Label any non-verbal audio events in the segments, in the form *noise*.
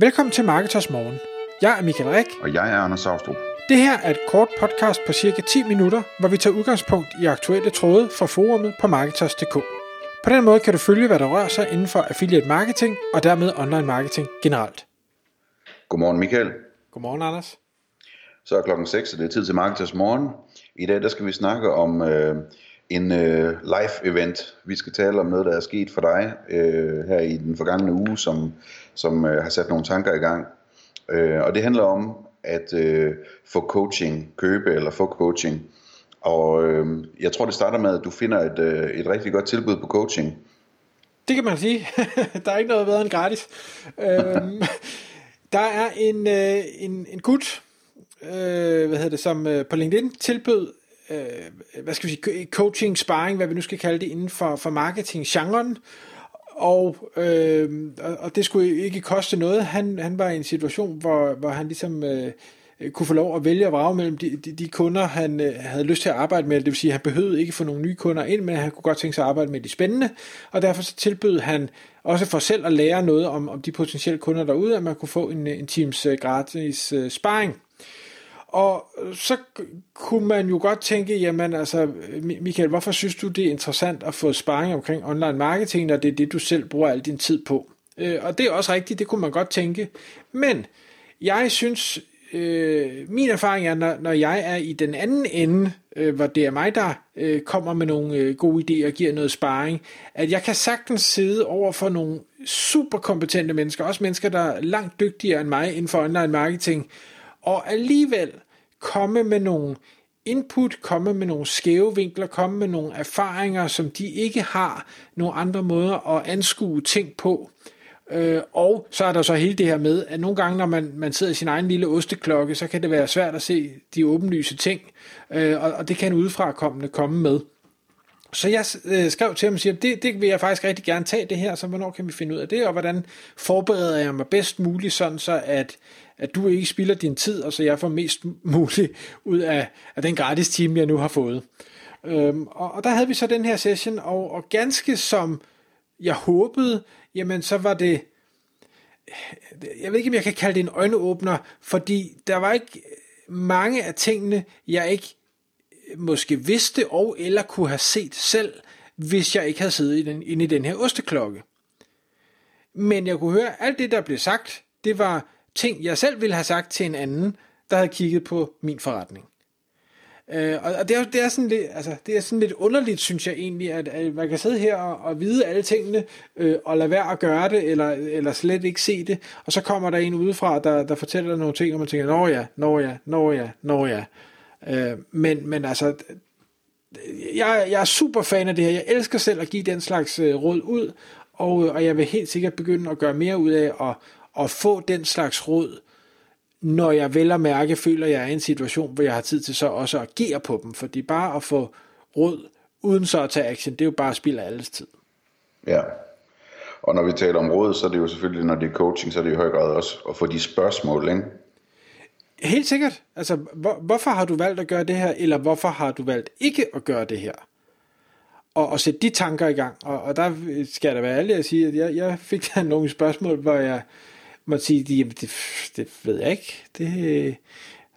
Velkommen til Marketers Morgen. Jeg er Michael Rik. Og jeg er Anders Saustrup. Det her er et kort podcast på cirka 10 minutter, hvor vi tager udgangspunkt i aktuelle tråde fra forumet på Marketers.dk. På den måde kan du følge, hvad der rører sig inden for affiliate marketing og dermed online marketing generelt. Godmorgen Michael. Godmorgen Anders. Så er klokken 6, og det er tid til Marketers Morgen. I dag der skal vi snakke om øh, en øh, live event. Vi skal tale om noget, der er sket for dig øh, her i den forgangne uge, som, som øh, har sat nogle tanker i gang. Øh, og det handler om at øh, få coaching, købe eller få coaching. Og øh, jeg tror, det starter med, at du finder et, øh, et rigtig godt tilbud på coaching. Det kan man sige. *laughs* der er ikke noget bedre end gratis. øhm, *laughs* der er en, øh, en, en gut, øh, hvad hedder det, som øh, på LinkedIn tilbød øh, hvad skal vi sige, coaching, sparring, hvad vi nu skal kalde det, inden for, for marketing-genren. Og, øh, og det skulle ikke koste noget. Han, han var i en situation, hvor, hvor han ligesom øh, kunne få lov at vælge at vrage mellem de, de, de kunder, han øh, havde lyst til at arbejde med. Det vil sige, at han behøvede ikke få nogle nye kunder ind, men han kunne godt tænke sig at arbejde med de spændende. Og derfor så tilbød han også for selv at lære noget om, om de potentielle kunder derude, at man kunne få en, en teams øh, gratis øh, sparring. Og så kunne man jo godt tænke, jamen altså, Michael, hvorfor synes du, det er interessant at få sparring omkring online marketing, når det er det, du selv bruger al din tid på? Øh, og det er også rigtigt, det kunne man godt tænke. Men jeg synes, øh, min erfaring er, når, når jeg er i den anden ende, øh, hvor det er mig, der øh, kommer med nogle øh, gode idéer og giver noget sparring, at jeg kan sagtens sidde over for nogle super kompetente mennesker, også mennesker, der er langt dygtigere end mig inden for online marketing, og alligevel komme med nogle input, komme med nogle skæve vinkler, komme med nogle erfaringer, som de ikke har nogle andre måder at anskue ting på. Øh, og så er der så hele det her med, at nogle gange, når man, man sidder i sin egen lille osteklokke, så kan det være svært at se de åbenlyse ting, øh, og, og det kan en udefrakommende komme med. Så jeg øh, skrev til ham og siger, det, det vil jeg faktisk rigtig gerne tage det her, så hvornår kan vi finde ud af det, og hvordan forbereder jeg mig bedst muligt, sådan så at, at du ikke spilder din tid, og så jeg får mest muligt ud af, af den gratis time, jeg nu har fået. Øhm, og, og der havde vi så den her session, og, og ganske som jeg håbede, jamen så var det, jeg ved ikke, om jeg kan kalde det en øjneåbner, fordi der var ikke mange af tingene, jeg ikke måske vidste og eller kunne have set selv, hvis jeg ikke havde siddet i den, inde i den her osteklokke. Men jeg kunne høre, at alt det, der blev sagt, det var ting, jeg selv ville have sagt til en anden, der havde kigget på min forretning. Øh, og det er, det, er sådan lidt, altså, det er sådan lidt underligt, synes jeg egentlig, at, at man kan sidde her og, og vide alle tingene, øh, og lade være at gøre det, eller, eller slet ikke se det, og så kommer der en udefra, der, der fortæller dig nogle ting, og man tænker, nå ja, nå ja, nå ja, nå ja. Øh, men, men altså, jeg, jeg er super fan af det her. Jeg elsker selv at give den slags øh, råd ud, og, øh, og jeg vil helt sikkert begynde at gøre mere ud af at, at få den slags råd, når jeg vel og mærke føler, at jeg er i en situation, hvor jeg har tid til så også at agere på dem. Fordi bare at få råd uden så at tage action, det er jo bare spild af alles tid. Ja, og når vi taler om råd, så er det jo selvfølgelig, når det er coaching, så er det i høj grad også at få de spørgsmål, ikke? Helt sikkert. Altså, hvor, hvorfor har du valgt at gøre det her, eller hvorfor har du valgt ikke at gøre det her? Og, og sætte de tanker i gang. Og, og der skal jeg da være ærlig at sige, at jeg, jeg fik da nogle spørgsmål, hvor jeg måtte sige, at det, det ved jeg ikke. Det øh,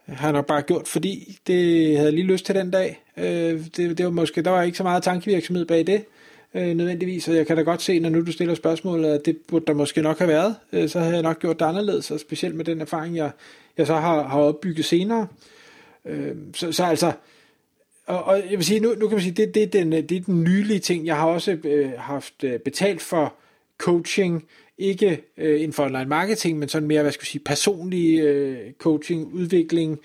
har jeg nok bare gjort, fordi det havde jeg lige lyst til den dag. Øh, det, det var måske, der var ikke så meget tankevirksomhed bag det øh, nødvendigvis, og jeg kan da godt se, når nu du stiller spørgsmålet, at det burde der måske nok have været, øh, så havde jeg nok gjort det anderledes, og specielt med den erfaring, jeg, jeg så har, har opbygget senere. Øh, så, så altså, og, og jeg vil sige, nu, nu kan man sige, det, det, er den, det er den nylige ting. Jeg har også øh, haft øh, betalt for coaching, ikke øh, inden for online marketing, men sådan mere, hvad skal jeg sige, personlig øh, coaching, udvikling,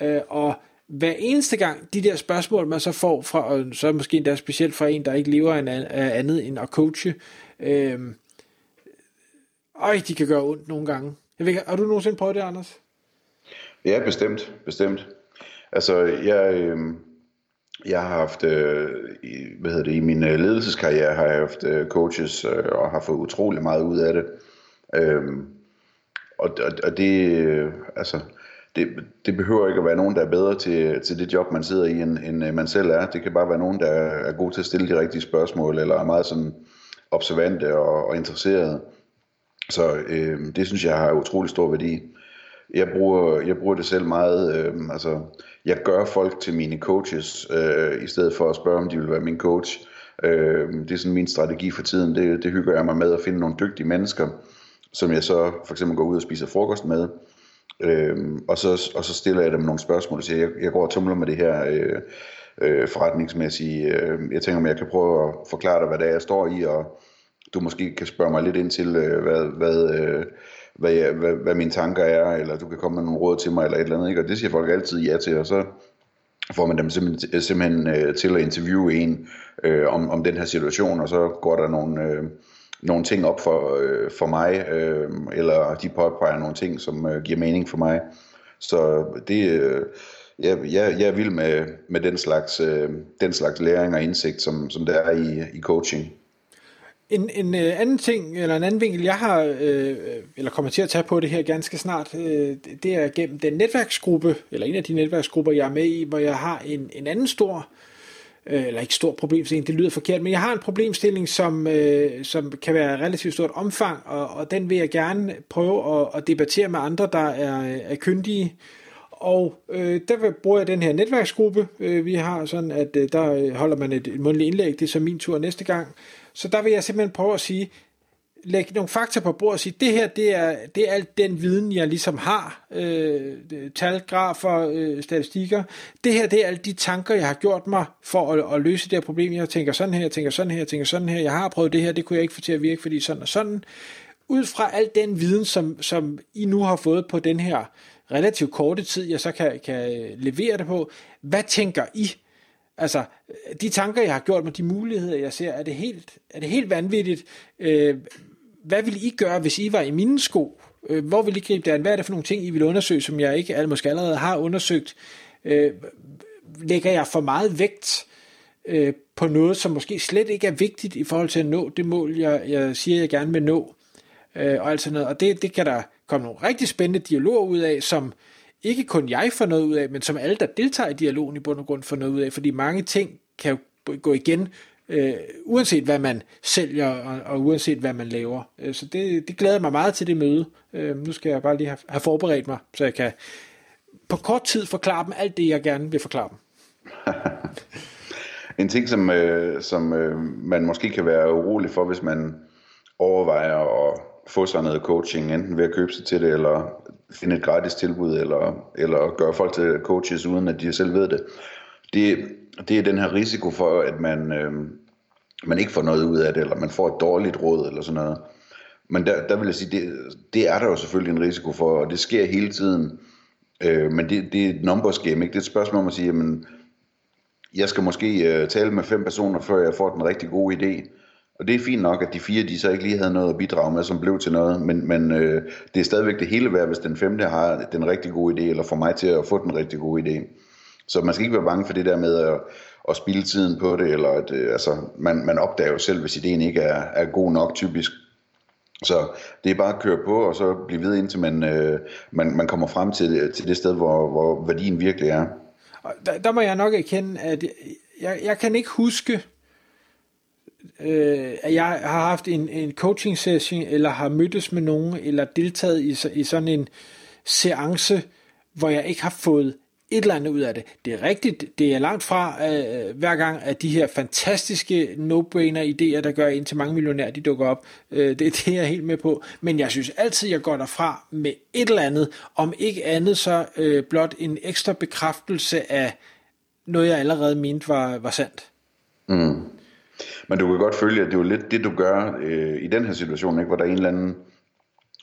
øh, og hver eneste gang, de der spørgsmål, man så får fra, og så måske endda specielt fra en, der ikke lever af andet end at coache, øh, øj, de kan gøre ondt nogle gange. Jeg ved, har du nogensinde prøvet det, Anders? Ja, bestemt, bestemt. Altså, jeg, øh, jeg har haft, øh, i, hvad hedder det, i min øh, ledelseskarriere har jeg haft øh, coaches øh, og har fået utrolig meget ud af det. Øh, og, og, og det, øh, altså, det, det behøver ikke at være nogen, der er bedre til, til det job, man sidder i, end, end øh, man selv er. Det kan bare være nogen, der er god til at stille de rigtige spørgsmål, eller er meget sådan observante og, og interesserede. Så øh, det synes jeg har utrolig stor værdi. Jeg bruger, jeg bruger det selv meget, øh, altså jeg gør folk til mine coaches, øh, i stedet for at spørge, om de vil være min coach. Øh, det er sådan min strategi for tiden, det, det hygger jeg mig med at finde nogle dygtige mennesker, som jeg så for eksempel går ud og spiser frokost med. Øh, og, så, og så stiller jeg dem nogle spørgsmål og siger, jeg, jeg går og tumler med det her øh, øh, forretningsmæssige. Øh, jeg tænker, om jeg kan prøve at forklare dig, hvad det er, jeg står i, og du måske kan spørge mig lidt ind til, øh, hvad, hvad, øh, hvad, jeg, hvad, hvad mine tanker er, eller du kan komme med nogle råd til mig, eller et eller andet, ikke? og det siger folk altid ja til, og så får man dem simpelthen, simpelthen øh, til at interviewe en øh, om, om den her situation, og så går der nogle, øh, nogle ting op for, øh, for mig, øh, eller de påpeger nogle ting, som øh, giver mening for mig. Så det, øh, jeg, jeg, jeg er vild med, med den, slags, øh, den slags læring og indsigt, som, som der er i, i coaching. En, en øh, anden ting, eller en anden vinkel, jeg har, øh, øh eller kommer til at tage på det her ganske snart, øh, det er gennem den netværksgruppe, eller en af de netværksgrupper, jeg er med i, hvor jeg har en, en anden stor, øh, eller ikke stor problemstilling, det lyder forkert, men jeg har en problemstilling, som, øh, som kan være relativt stort omfang, og, og den vil jeg gerne prøve at, at debattere med andre, der er, er kyndige, og øh, der bruger jeg den her netværksgruppe. Øh, vi har sådan, at øh, der øh, holder man et, et mundtligt indlæg, det er så min tur næste gang, så der vil jeg simpelthen prøve at sige, lægge nogle fakta på bordet og sige, det her, det er, det er alt den viden, jeg ligesom har, øh, tal, grafer, øh, statistikker. Det her, det er alle de tanker, jeg har gjort mig for at, at løse det her problem. Jeg tænker sådan her, jeg tænker sådan her, jeg tænker sådan her. Jeg har prøvet det her, det kunne jeg ikke få til at virke, fordi sådan og sådan. Ud fra al den viden, som, som I nu har fået på den her relativt korte tid, jeg så kan, kan levere det på, hvad tænker I? Altså, de tanker, jeg har gjort med de muligheder, jeg ser, er det helt, er det helt vanvittigt. Øh, hvad vil I gøre, hvis I var i mine sko? Øh, hvor vil I gribe det an? Hvad er det for nogle ting, I vil undersøge, som jeg ikke måske allerede har undersøgt? Øh, lægger jeg for meget vægt øh, på noget, som måske slet ikke er vigtigt i forhold til at nå det mål, jeg, jeg siger, jeg gerne vil nå? Øh, og, altså noget. og det, det kan der kom nogle rigtig spændende dialoger ud af, som ikke kun jeg får noget ud af, men som alle, der deltager i dialogen i bund og grund får noget ud af, fordi mange ting kan jo gå igen, øh, uanset hvad man sælger, og, og uanset hvad man laver. Øh, så det, det glæder mig meget til det møde. Øh, nu skal jeg bare lige have, have forberedt mig, så jeg kan på kort tid forklare dem alt det, jeg gerne vil forklare dem. *laughs* en ting, som, øh, som øh, man måske kan være urolig for, hvis man overvejer at få sig noget coaching, enten ved at købe sig til det, eller finde et gratis tilbud, eller, eller gøre folk til coaches, uden at de selv ved det. Det, det er den her risiko for, at man, øh, man ikke får noget ud af det, eller man får et dårligt råd, eller sådan noget. Men der, der vil jeg sige, det, det er der jo selvfølgelig en risiko for, og det sker hele tiden. Øh, men det, det er et numbers game, ikke? Det er et spørgsmål om at sige, jamen, jeg skal måske øh, tale med fem personer, før jeg får den rigtig gode idé. Og det er fint nok, at de fire, de så ikke lige havde noget at bidrage med, som blev til noget, men, men øh, det er stadigvæk det hele værd, hvis den femte har den rigtig gode idé, eller får mig til at få den rigtig gode idé. Så man skal ikke være bange for det der med at, at spilde tiden på det, eller at øh, altså, man, man opdager jo selv, hvis ideen ikke er, er god nok typisk. Så det er bare at køre på, og så blive ved, indtil man, øh, man, man kommer frem til, til det sted, hvor, hvor værdien virkelig er. Der, der må jeg nok erkende, at jeg, jeg kan ikke huske, øh, at jeg har haft en, en coaching session, eller har mødtes med nogen, eller deltaget i, i sådan en seance, hvor jeg ikke har fået et eller andet ud af det. Det er rigtigt, det er langt fra øh, hver gang, at de her fantastiske no-brainer idéer, der gør en til mange millionærer, de dukker op. Øh, det, *laughs* det er jeg helt med på. Men jeg synes altid, jeg går derfra med et eller andet, om ikke andet så øh, blot en ekstra bekræftelse af noget, jeg allerede mente var, var sandt. Mm. Men du kan godt følge, at det er jo lidt det, du gør øh, i den her situation, ikke? hvor der er en eller anden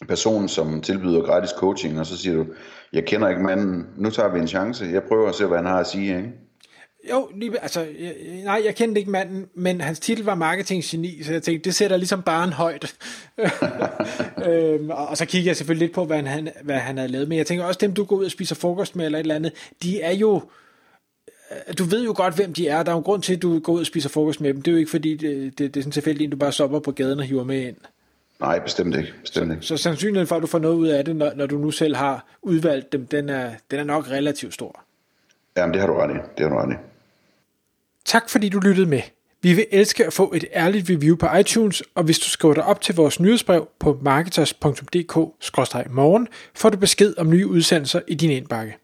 person, som tilbyder gratis coaching, og så siger du, jeg kender ikke manden, nu tager vi en chance, jeg prøver at se, hvad han har at sige, ikke? Jo, lige, altså, jeg, nej, jeg kendte ikke manden, men hans titel var marketinggeni, så jeg tænkte, det sætter ligesom bare en højt. *laughs* øhm, og, og så kiggede jeg selvfølgelig lidt på, hvad han, hvad han havde lavet, men jeg tænker også, dem du går ud og spiser frokost med, eller et eller andet, de er jo, du ved jo godt, hvem de er. Der er jo en grund til, at du går ud og spiser frokost med dem. Det er jo ikke fordi, det, det, det er sådan tilfældigt, at du bare stopper på gaden og hiver med ind. Nej, bestemt ikke. Bestemt ikke. Så, så sandsynligheden for, at du får noget ud af det, når, når du nu selv har udvalgt dem, den er, den er nok relativt stor. Jamen, det har du ret i. Det har du ret i. Tak fordi du lyttede med. Vi vil elske at få et ærligt review på iTunes, og hvis du skriver dig op til vores nyhedsbrev på marketers.dk-morgen, får du besked om nye udsendelser i din indbakke.